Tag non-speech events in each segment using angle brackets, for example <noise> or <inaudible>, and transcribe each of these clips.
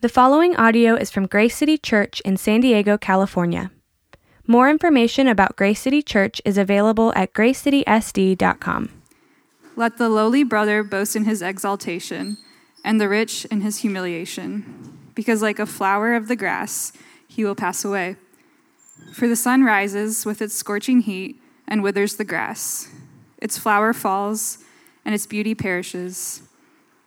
The following audio is from Grace City Church in San Diego, California. More information about Grace City Church is available at gracecitysd.com. Let the lowly brother boast in his exaltation, and the rich in his humiliation, because like a flower of the grass, he will pass away. For the sun rises with its scorching heat and withers the grass. Its flower falls, and its beauty perishes.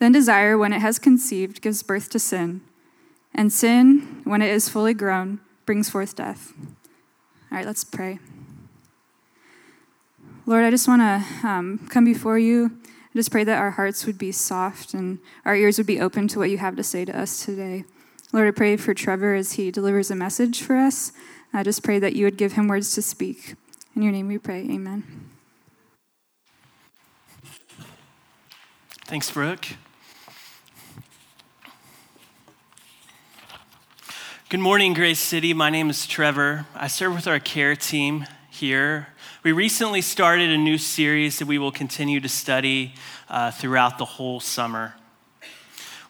Then desire, when it has conceived, gives birth to sin. And sin, when it is fully grown, brings forth death. All right, let's pray. Lord, I just want to um, come before you. I just pray that our hearts would be soft and our ears would be open to what you have to say to us today. Lord, I pray for Trevor as he delivers a message for us. I just pray that you would give him words to speak. In your name we pray. Amen. Thanks, Brooke. Good morning, Grace City. My name is Trevor. I serve with our care team here. We recently started a new series that we will continue to study uh, throughout the whole summer.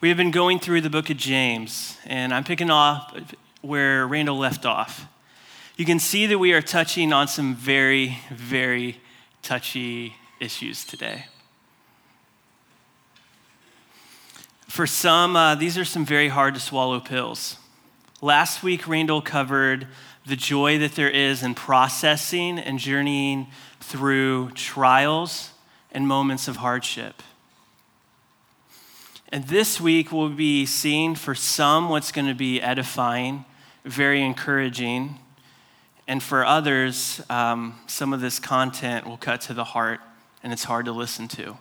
We have been going through the book of James, and I'm picking off where Randall left off. You can see that we are touching on some very, very touchy issues today. For some, uh, these are some very hard to swallow pills. Last week, Randall covered the joy that there is in processing and journeying through trials and moments of hardship. And this week, we'll be seeing for some what's going to be edifying, very encouraging. And for others, um, some of this content will cut to the heart and it's hard to listen to.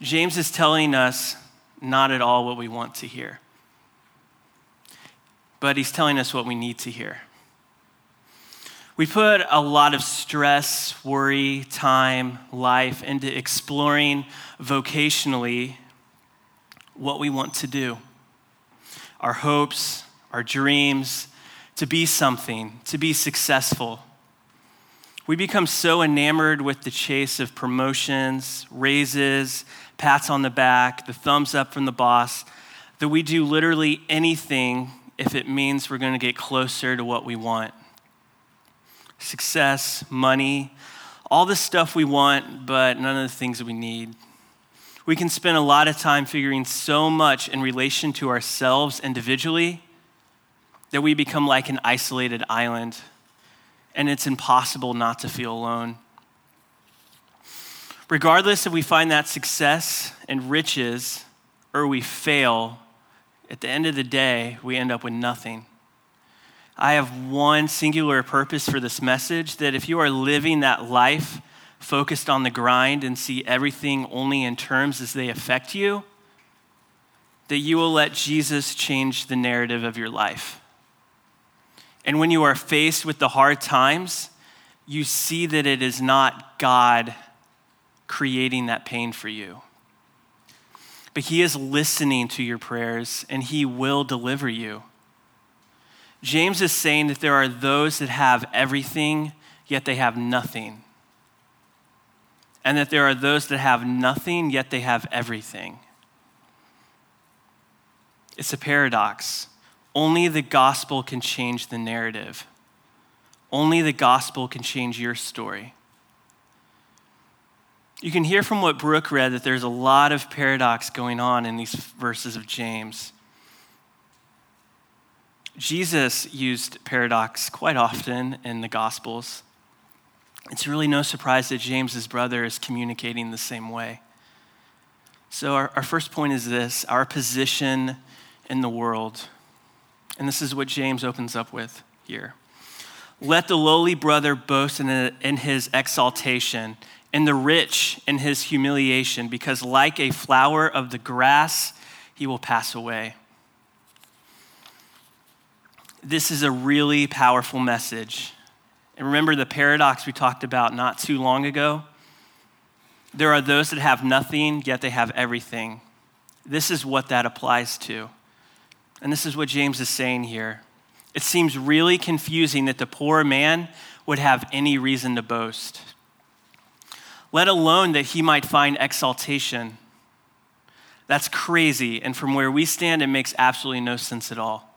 James is telling us not at all what we want to hear but he's telling us what we need to hear. We put a lot of stress, worry, time, life into exploring vocationally what we want to do. Our hopes, our dreams, to be something, to be successful. We become so enamored with the chase of promotions, raises, pats on the back, the thumbs up from the boss, that we do literally anything if it means we're going to get closer to what we want success, money, all the stuff we want, but none of the things that we need. We can spend a lot of time figuring so much in relation to ourselves individually that we become like an isolated island, and it's impossible not to feel alone. Regardless if we find that success and riches or we fail, at the end of the day, we end up with nothing. I have one singular purpose for this message that if you are living that life focused on the grind and see everything only in terms as they affect you, that you will let Jesus change the narrative of your life. And when you are faced with the hard times, you see that it is not God creating that pain for you but He is listening to your prayers and He will deliver you. James is saying that there are those that have everything, yet they have nothing. And that there are those that have nothing, yet they have everything. It's a paradox. Only the gospel can change the narrative. Only the gospel can change your story. You can hear from what Brooke read that there's a lot of paradox going on in these verses of James. Jesus used paradox quite often in the Gospels. It's really no surprise that James's brother is communicating the same way. So, our, our first point is this our position in the world. And this is what James opens up with here. Let the lowly brother boast in, in his exaltation and the rich in his humiliation, because like a flower of the grass, he will pass away. this is a really powerful message. And remember the paradox we talked about not too long ago? There are those that have nothing, yet they have everything. This is what that applies to. And this is what James is saying here. It seems really confusing that the poor man would have any reason to boast, let alone that he might find exaltation. That's crazy, and from where we stand, it makes absolutely no sense at all.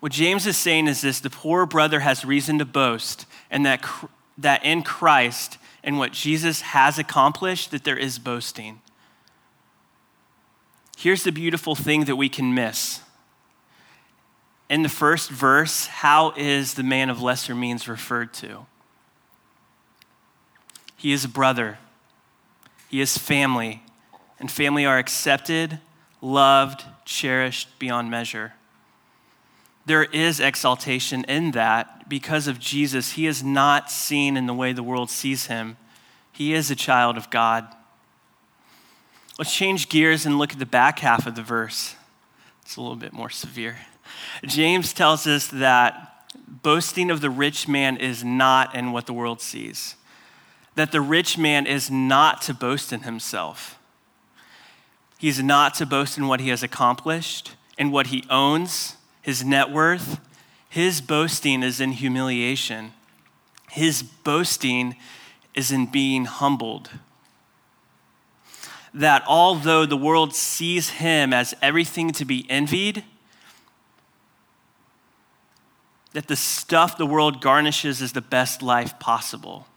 What James is saying is this the poor brother has reason to boast, and that, that in Christ and what Jesus has accomplished, that there is boasting. Here's the beautiful thing that we can miss. In the first verse, how is the man of lesser means referred to? He is brother, he is family, and family are accepted, loved, cherished beyond measure there is exaltation in that because of Jesus. He is not seen in the way the world sees him, he is a child of God. Let's change gears and look at the back half of the verse. It's a little bit more severe. James tells us that boasting of the rich man is not in what the world sees, that the rich man is not to boast in himself. He's not to boast in what he has accomplished, in what he owns, his net worth, his boasting is in humiliation. His boasting is in being humbled. That although the world sees him as everything to be envied, that the stuff the world garnishes is the best life possible.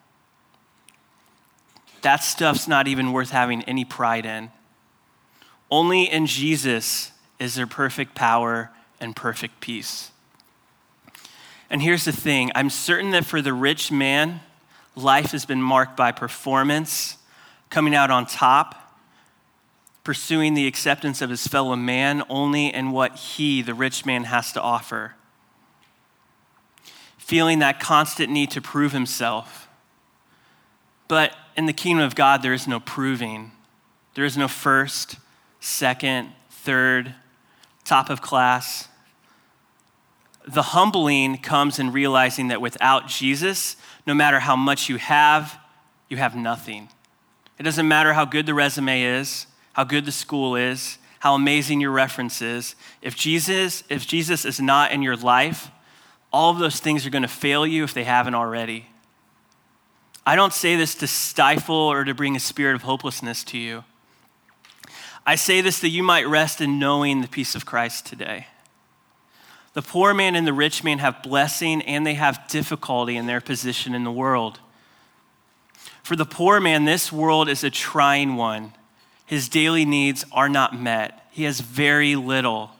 That stuff's not even worth having any pride in. Only in Jesus is there perfect power and perfect peace. And here's the thing I'm certain that for the rich man, life has been marked by performance, coming out on top, pursuing the acceptance of his fellow man only in what he, the rich man, has to offer. Feeling that constant need to prove himself. But in the kingdom of God, there is no proving. There is no first, second, third, top of class. The humbling comes in realizing that without Jesus, no matter how much you have, you have nothing. It doesn't matter how good the resume is, how good the school is, how amazing your reference is. If Jesus, if Jesus is not in your life, all of those things are going to fail you if they haven't already. I don't say this to stifle or to bring a spirit of hopelessness to you. I say this that you might rest in knowing the peace of Christ today. The poor man and the rich man have blessing and they have difficulty in their position in the world. For the poor man, this world is a trying one. His daily needs are not met. He has very little.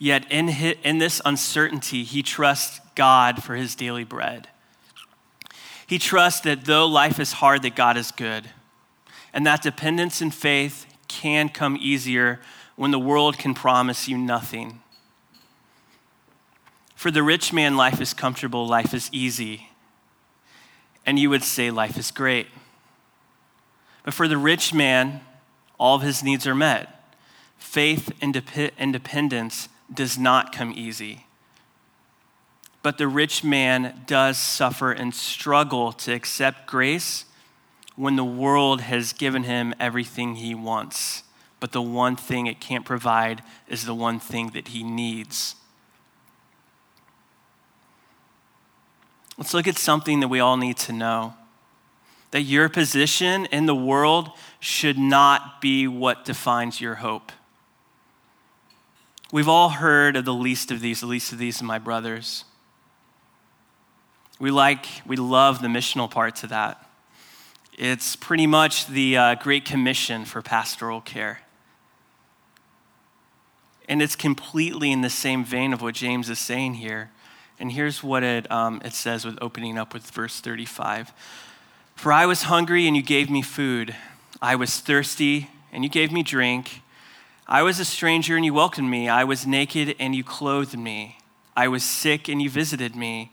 Yet in, his, in this uncertainty, he trusts God for his daily bread. He trusts that though life is hard, that God is good. And that dependence and faith can come easier when the world can promise you nothing. For the rich man, life is comfortable, life is easy. And you would say life is great. But for the rich man, all of his needs are met. Faith and dependence does not come easy. But the rich man does suffer and struggle to accept grace when the world has given him everything he wants, but the one thing it can't provide is the one thing that he needs. Let's look at something that we all need to know that your position in the world should not be what defines your hope. We've all heard of the least of these, the least of these, my brothers. We like, we love the missional part to that. It's pretty much the uh, Great Commission for pastoral care. And it's completely in the same vein of what James is saying here. And here's what it, um, it says with opening up with verse 35 For I was hungry and you gave me food. I was thirsty and you gave me drink. I was a stranger and you welcomed me. I was naked and you clothed me. I was sick and you visited me.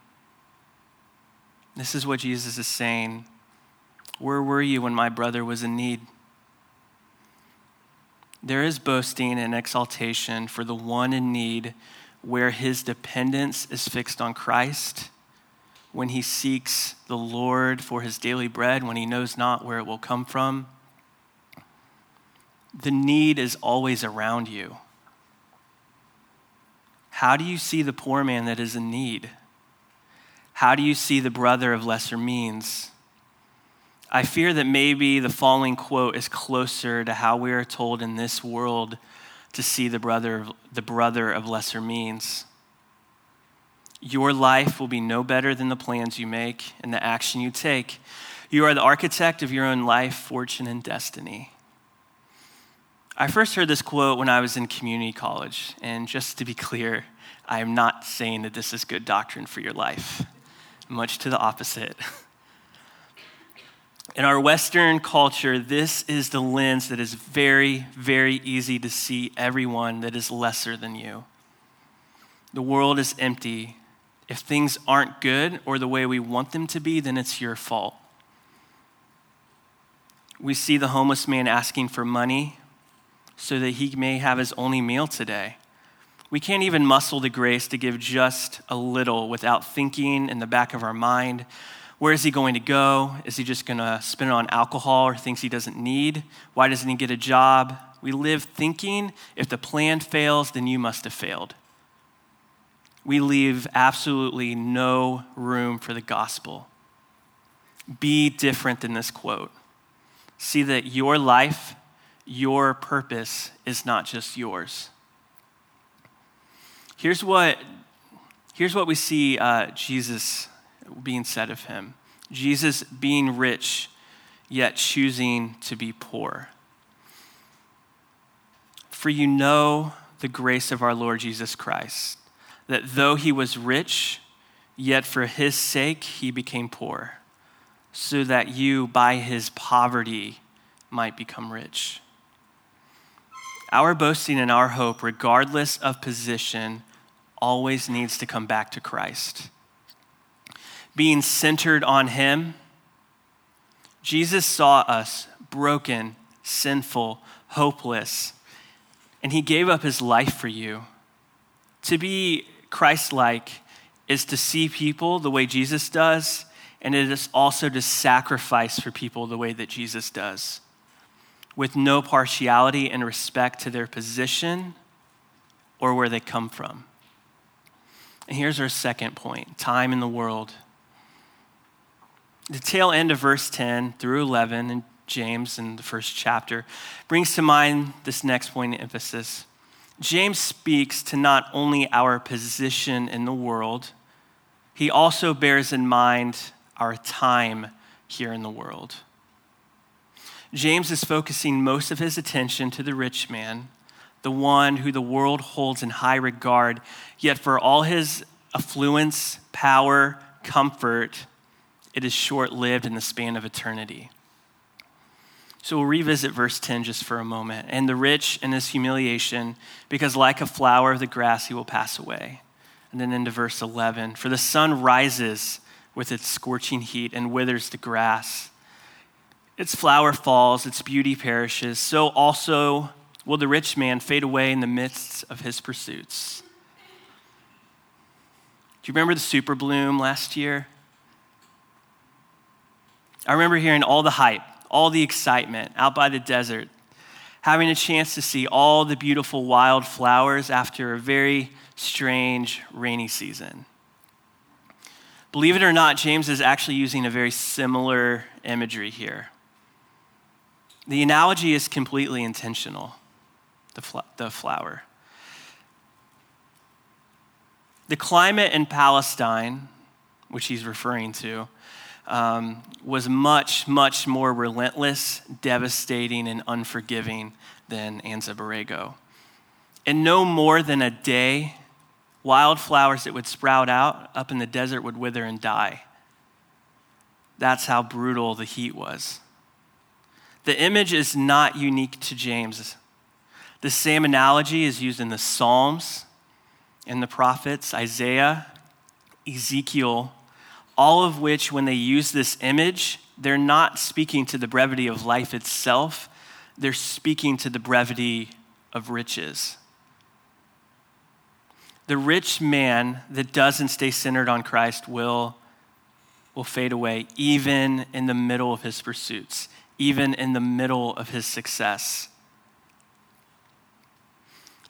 This is what Jesus is saying. Where were you when my brother was in need? There is boasting and exaltation for the one in need where his dependence is fixed on Christ, when he seeks the Lord for his daily bread, when he knows not where it will come from. The need is always around you. How do you see the poor man that is in need? How do you see the brother of lesser means? I fear that maybe the following quote is closer to how we are told in this world to see the brother, the brother of lesser means. Your life will be no better than the plans you make and the action you take. You are the architect of your own life, fortune, and destiny. I first heard this quote when I was in community college, and just to be clear, I am not saying that this is good doctrine for your life, much to the opposite. <laughs> In our Western culture, this is the lens that is very, very easy to see everyone that is lesser than you. The world is empty. If things aren't good or the way we want them to be, then it's your fault. We see the homeless man asking for money so that he may have his only meal today. We can't even muscle the grace to give just a little without thinking in the back of our mind where is he going to go? Is he just going to spend it on alcohol or things he doesn't need? Why doesn't he get a job? We live thinking if the plan fails, then you must have failed. We leave absolutely no room for the gospel. Be different than this quote. See that your life, your purpose is not just yours. Here's what, here's what we see uh, Jesus being said of him Jesus being rich, yet choosing to be poor. For you know the grace of our Lord Jesus Christ, that though he was rich, yet for his sake he became poor, so that you by his poverty might become rich. Our boasting and our hope, regardless of position, always needs to come back to Christ being centered on Him, Jesus saw us broken, sinful, hopeless, and He gave up His life for you. To be Christ like is to see people the way Jesus does, and it is also to sacrifice for people the way that Jesus does, with no partiality and respect to their position or where they come from. And here's our second point time in the world the tail end of verse 10 through 11 in James in the first chapter brings to mind this next point of emphasis. James speaks to not only our position in the world, he also bears in mind our time here in the world. James is focusing most of his attention to the rich man, the one who the world holds in high regard, yet for all his affluence, power, comfort, it is short lived in the span of eternity. So we'll revisit verse 10 just for a moment. And the rich in his humiliation, because like a flower of the grass, he will pass away. And then into verse 11 For the sun rises with its scorching heat and withers the grass. Its flower falls, its beauty perishes. So also will the rich man fade away in the midst of his pursuits. Do you remember the super bloom last year? I remember hearing all the hype, all the excitement out by the desert, having a chance to see all the beautiful wild flowers after a very strange rainy season. Believe it or not, James is actually using a very similar imagery here. The analogy is completely intentional, the, fl- the flower. The climate in Palestine, which he's referring to, um, was much, much more relentless, devastating, and unforgiving than Anza Borrego. In no more than a day, Wildflowers that would sprout out up in the desert would wither and die. That's how brutal the heat was. The image is not unique to James. The same analogy is used in the Psalms, in the prophets, Isaiah, Ezekiel, all of which, when they use this image, they're not speaking to the brevity of life itself, they're speaking to the brevity of riches. The rich man that doesn't stay centered on Christ will, will fade away, even in the middle of his pursuits, even in the middle of his success.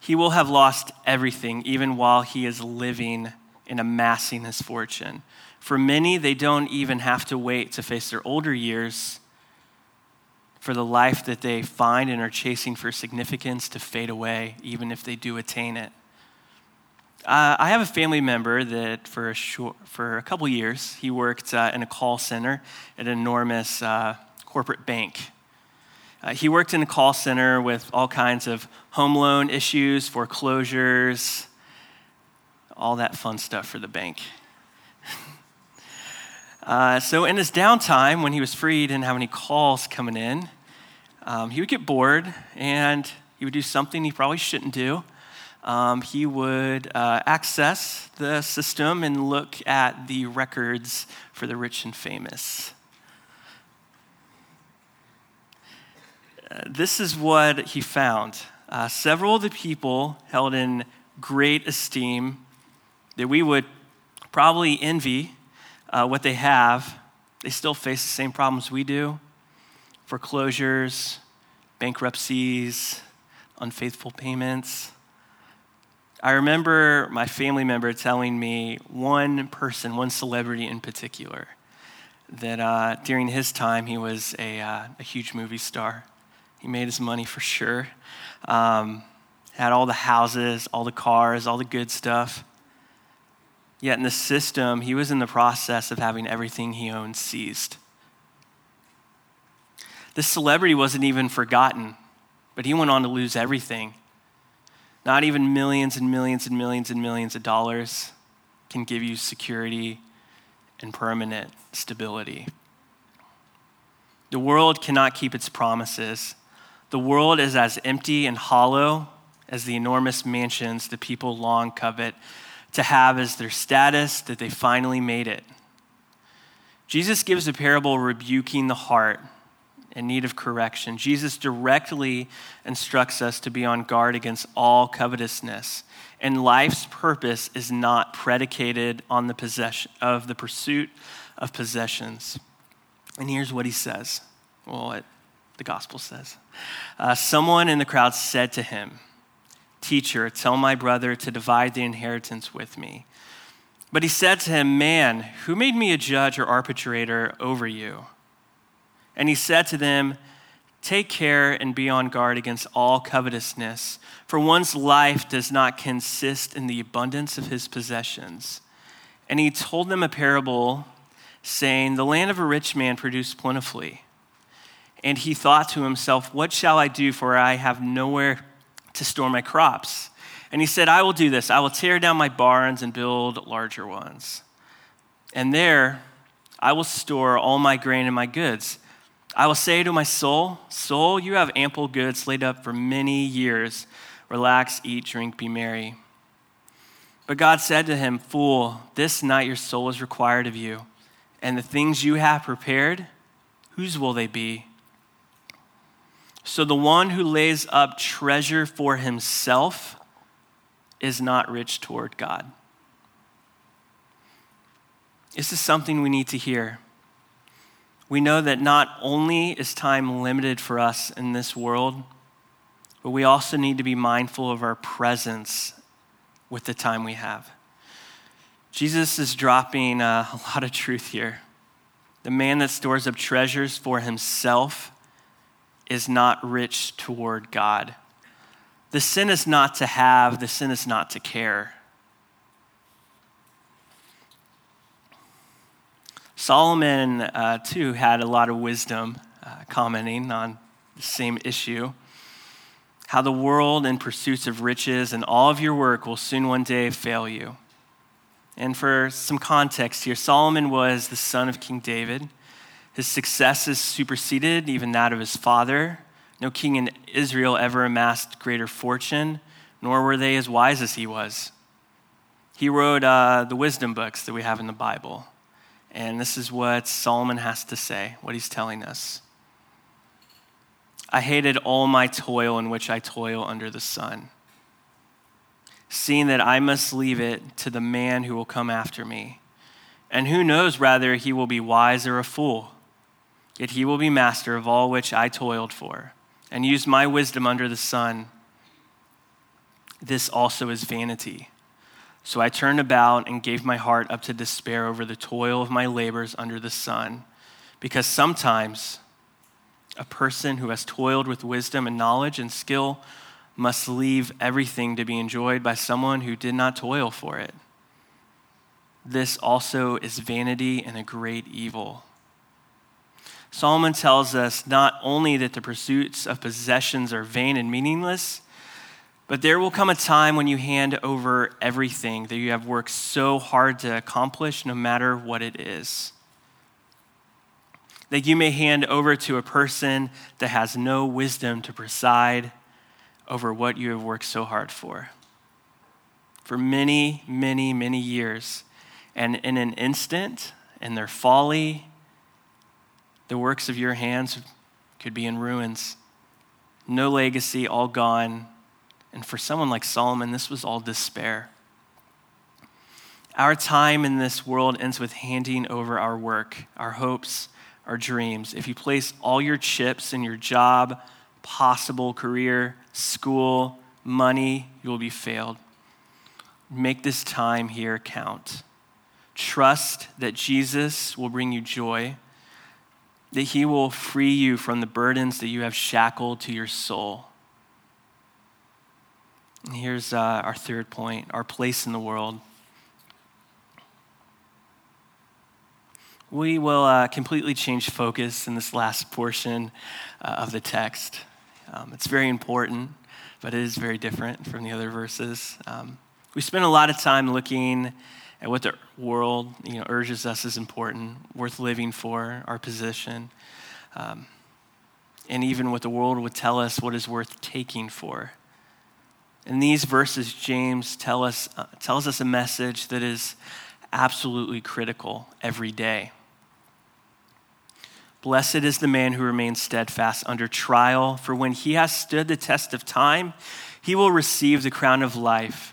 He will have lost everything, even while he is living and amassing his fortune. For many, they don't even have to wait to face their older years for the life that they find and are chasing for significance to fade away, even if they do attain it. Uh, I have a family member that for a, short, for a couple years, he worked uh, in a call center at an enormous uh, corporate bank. Uh, he worked in a call center with all kinds of home loan issues, foreclosures, all that fun stuff for the bank. <laughs> Uh, so, in his downtime, when he was free, he didn't have any calls coming in, um, he would get bored and he would do something he probably shouldn't do. Um, he would uh, access the system and look at the records for the rich and famous. This is what he found. Uh, several of the people held in great esteem that we would probably envy uh, what they have, they still face the same problems we do foreclosures, bankruptcies, unfaithful payments. I remember my family member telling me one person, one celebrity in particular, that uh, during his time he was a, uh, a, huge movie star. He made his money for sure, um, had all the houses, all the cars, all the good stuff. Yet in the system, he was in the process of having everything he owned seized. This celebrity wasn't even forgotten, but he went on to lose everything. Not even millions and millions and millions and millions of dollars can give you security and permanent stability. The world cannot keep its promises. The world is as empty and hollow as the enormous mansions the people long covet to have as their status that they finally made it. Jesus gives a parable rebuking the heart in need of correction. Jesus directly instructs us to be on guard against all covetousness. And life's purpose is not predicated on the possession of the pursuit of possessions. And here's what he says. Well, it, the gospel says. Uh, someone in the crowd said to him, Teacher, tell my brother to divide the inheritance with me. But he said to him, Man, who made me a judge or arbitrator over you? And he said to them, Take care and be on guard against all covetousness, for one's life does not consist in the abundance of his possessions. And he told them a parable, saying, The land of a rich man produced plentifully. And he thought to himself, What shall I do, for I have nowhere to store my crops. And he said, I will do this. I will tear down my barns and build larger ones. And there I will store all my grain and my goods. I will say to my soul, Soul, you have ample goods laid up for many years. Relax, eat, drink, be merry. But God said to him, Fool, this night your soul is required of you, and the things you have prepared, whose will they be? So the one who lays up treasure for himself is not rich toward God. This is something we need to hear. We know that not only is time limited for us in this world, but we also need to be mindful of our presence with the time we have. Jesus is dropping uh, <laughs> a lot of truth here. The man that stores up treasures for himself is not rich toward God. The sin is not to have, the sin is not to care. Solomon, uh, too, had a lot of wisdom uh, commenting on the same issue. how the world and pursuits of riches and all of your work will soon one day fail you. And for some context here, Solomon was the son of King David. His success is superseded even that of his father. No king in Israel ever amassed greater fortune, nor were they as wise as he was. He wrote uh, the wisdom books that we have in the Bible. And this is what Solomon has to say, what he's telling us. I hated all my toil in which I toil under the sun, seeing that I must leave it to the man who will come after me. And who knows whether he will be wise or a fool? Yet he will be master of all which I toiled for, and used my wisdom under the sun. This also is vanity. So I turned about and gave my heart up to despair over the toil of my labors under the sun, because sometimes a person who has toiled with wisdom and knowledge and skill must leave everything to be enjoyed by someone who did not toil for it. This also is vanity and a great evil. Solomon tells us not only that the pursuits of possessions are vain and meaningless, but there will come a time when you hand over everything that you have worked so hard to accomplish, no matter what it is that you may hand over to a person that has no wisdom to preside over what you have worked so hard for. For many, many, many years, and in an instant, in their folly, the works of your hands could be in ruins. No legacy, all gone. And for someone like Solomon, this was all despair. Our time in this world ends with handing over our work, our hopes, our dreams, if you place all your chips in your job, possible career, school, money, you will be failed. Make this time here count. Trust that Jesus will bring you joy, that he will free you from the burdens that you have shackled to your soul. And here's uh, our third point our place in the world. we will uh, completely change focus in this last portion uh, of the text. Um, it's very important, but it is very different from the other verses. Um, we spent a lot of time looking at what the world you know, urges us is important, worth living for, our position, um, and even what the world would tell us what is worth taking for. In these verses, James tell us, uh, tells us a message that is absolutely critical every day. Blessed is the man who remains steadfast under trial, for when he has stood the test of time, he will receive the crown of life,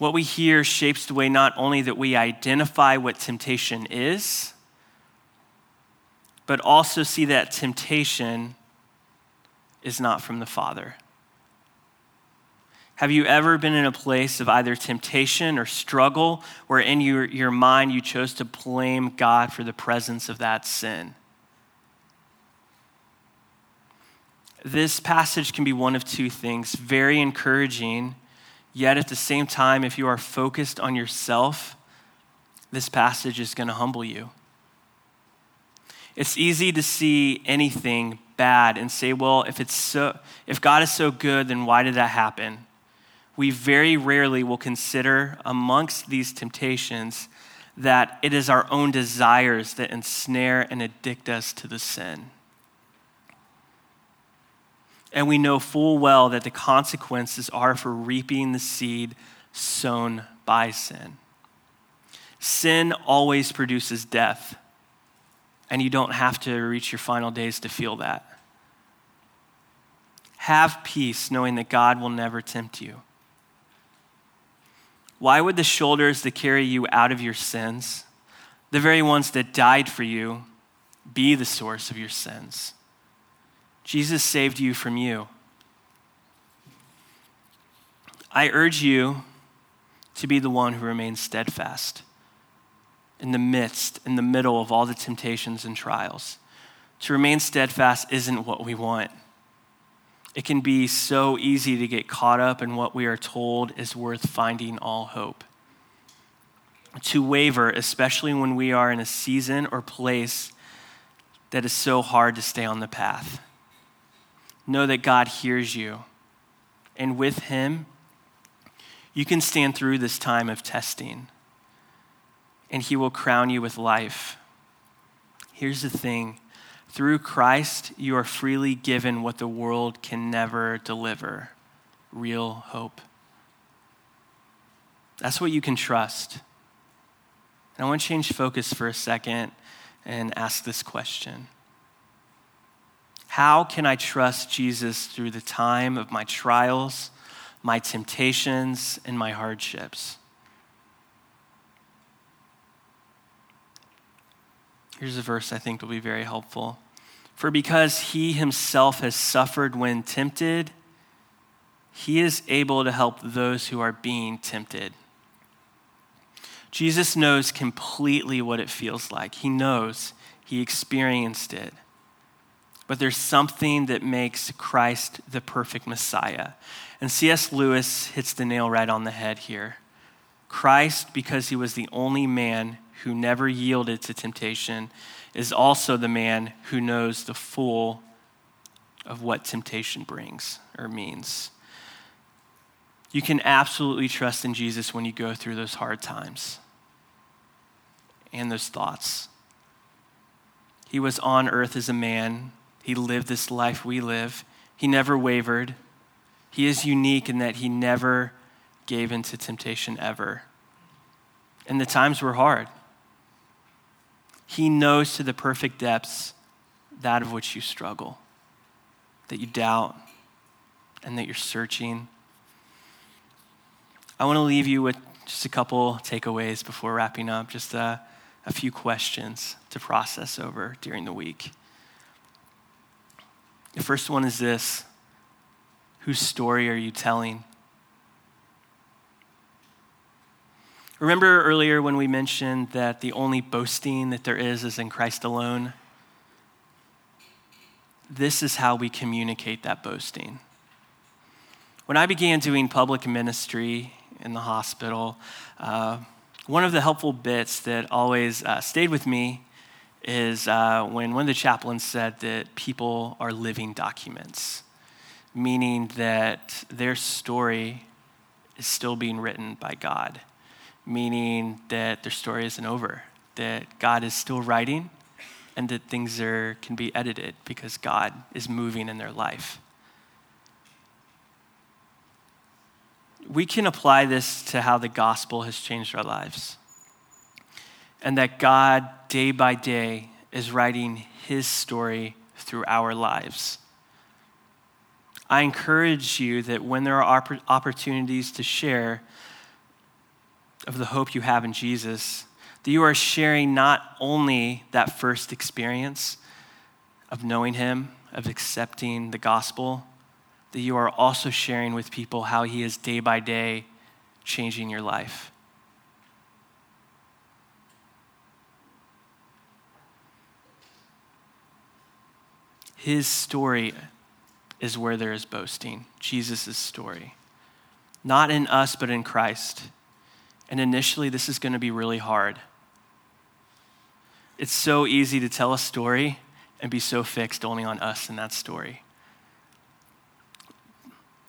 What we hear shapes the way not only that we identify what temptation is, but also see that temptation is not from the Father. Have you ever been in a place of either temptation or struggle where in your, your mind you chose to blame God for the presence of that sin? This passage can be one of two things very encouraging, yet at the same time, if you are focused on yourself, this passage is going to humble you. It's easy to see anything bad and say, well, if, it's so, if God is so good, then why did that happen? we very rarely will consider amongst these temptations that it is our own desires that ensnare and addict us to the sin. And we know full well that the consequences are for reaping the seed sown by sin. Sin always produces death, and you don't have to reach your final days to feel that. Have peace knowing that God will never tempt you. Why would the shoulders that carry you out of your sins, the very ones that died for you, be the source of your sins? Jesus saved you from you. I urge you to be the one who remains steadfast in the midst, in the middle of all the temptations and trials. To remain steadfast isn't what we want. It can be so easy to get caught up in what we are told is worth finding all hope. To waver, especially when we are in a season or place that is so hard to stay on the path. Know that God hears you, and with Him, you can stand through this time of testing, and He will crown you with life. Here's the thing through Christ, you are freely given what the world can never deliver real hope. That's what you can trust. And I want to change focus for a second and ask this question How can I trust Jesus through the time of my trials, my temptations, and my hardships? Here's a verse I think will be very helpful. For because he himself has suffered when tempted, he is able to help those who are being tempted. Jesus knows completely what it feels like. He knows, he experienced it. But there's something that makes Christ the perfect Messiah. And C.S. Lewis hits the nail right on the head here. Christ, because he was the only man who never yielded to temptation, is also the man who knows the full of what temptation brings or means. You can absolutely trust in Jesus when you go through those hard times and those thoughts. He was on earth as a man, he lived this life we live. He never wavered. He is unique in that he never gave into temptation ever. And the times were hard. He knows to the perfect depths that of which you struggle, that you doubt, and that you're searching. I want to leave you with just a couple takeaways before wrapping up, just a, a few questions to process over during the week. The first one is this Whose story are you telling? Remember earlier when we mentioned that the only boasting that there is is in Christ alone? This is how we communicate that boasting. When I began doing public ministry in the hospital, uh, one of the helpful bits that always uh, stayed with me is uh, when one of the chaplains said that people are living documents, meaning that their story is still being written by God meaning that their story isn't over, that God is still writing, and that things are, can be edited because God is moving in their life. We can apply this to how the gospel has changed our lives. And that God, day by day, is writing his story through our lives. I encourage you that when there are opportunities to share, of the hope you have in Jesus, that you are sharing not only that first experience of knowing Him, of accepting the gospel, that you are also sharing with people how He is day by day changing your life. His story is where there is boasting, Jesus' story. Not in us, but in Christ. And initially, this is going to be really hard. It's so easy to tell a story and be so fixed only on us and that story.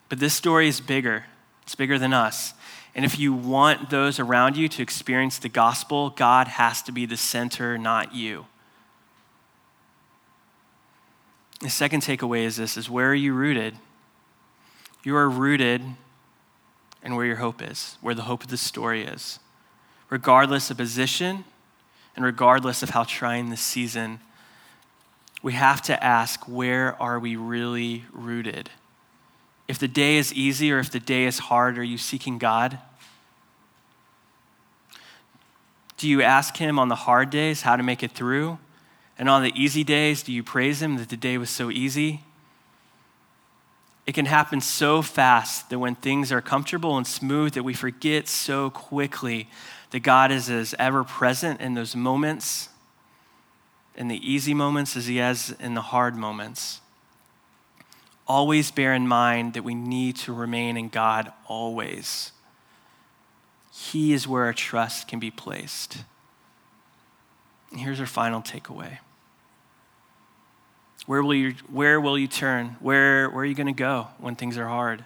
But this story is bigger, it's bigger than us. And if you want those around you to experience the gospel, God has to be the center, not you. The second takeaway is this is where are you rooted? You are rooted and where your hope is, where the hope of the story is. Regardless of position and regardless of how trying this season, we have to ask where are we really rooted? If the day is easy or if the day is hard, are you seeking God? Do you ask Him on the hard days how to make it through? And on the easy days, do you praise Him that the day was so easy? It can happen so fast that when things are comfortable and smooth that we forget so quickly that God is as ever present in those moments, in the easy moments as he is in the hard moments. Always bear in mind that we need to remain in God always. He is where our trust can be placed. Here's our final takeaway. Where will you, where will you turn? Where, where are you going to go when things are hard?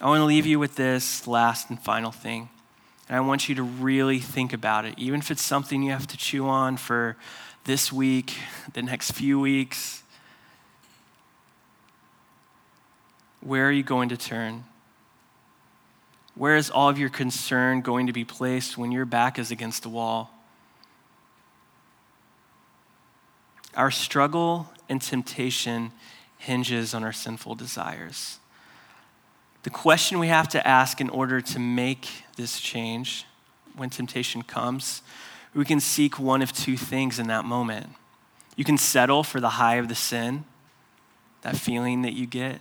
I want to leave you with this last and final thing. And I want you to really think about it, even if it's something you have to chew on for this week, the next few weeks. Where are you going to turn? Where is all of your concern going to be placed when your back is against the wall? Our struggle and temptation hinges on our sinful desires. The question we have to ask in order to make this change when temptation comes, we can seek one of two things in that moment. You can settle for the high of the sin, that feeling that you get,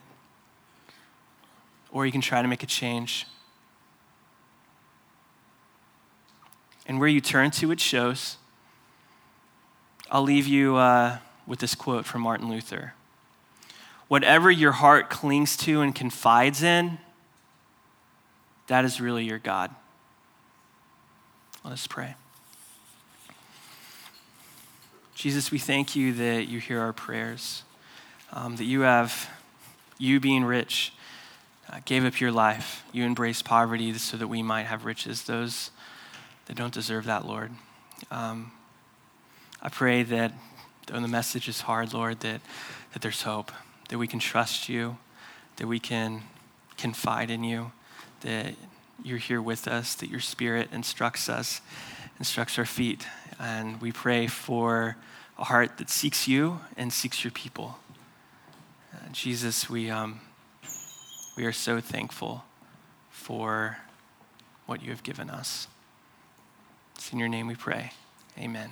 or you can try to make a change. And where you turn to, it shows. I'll leave you uh, with this quote from Martin Luther Whatever your heart clings to and confides in, that is really your God. Let us pray. Jesus, we thank you that you hear our prayers, um, that you have, you being rich, uh, gave up your life. You embraced poverty so that we might have riches, those that don't deserve that, Lord. Um, I pray that though the message is hard, Lord, that, that there's hope, that we can trust you, that we can confide in you, that you're here with us, that your spirit instructs us, instructs our feet. And we pray for a heart that seeks you and seeks your people. Uh, Jesus, we, um, we are so thankful for what you have given us. It's in your name we pray. Amen.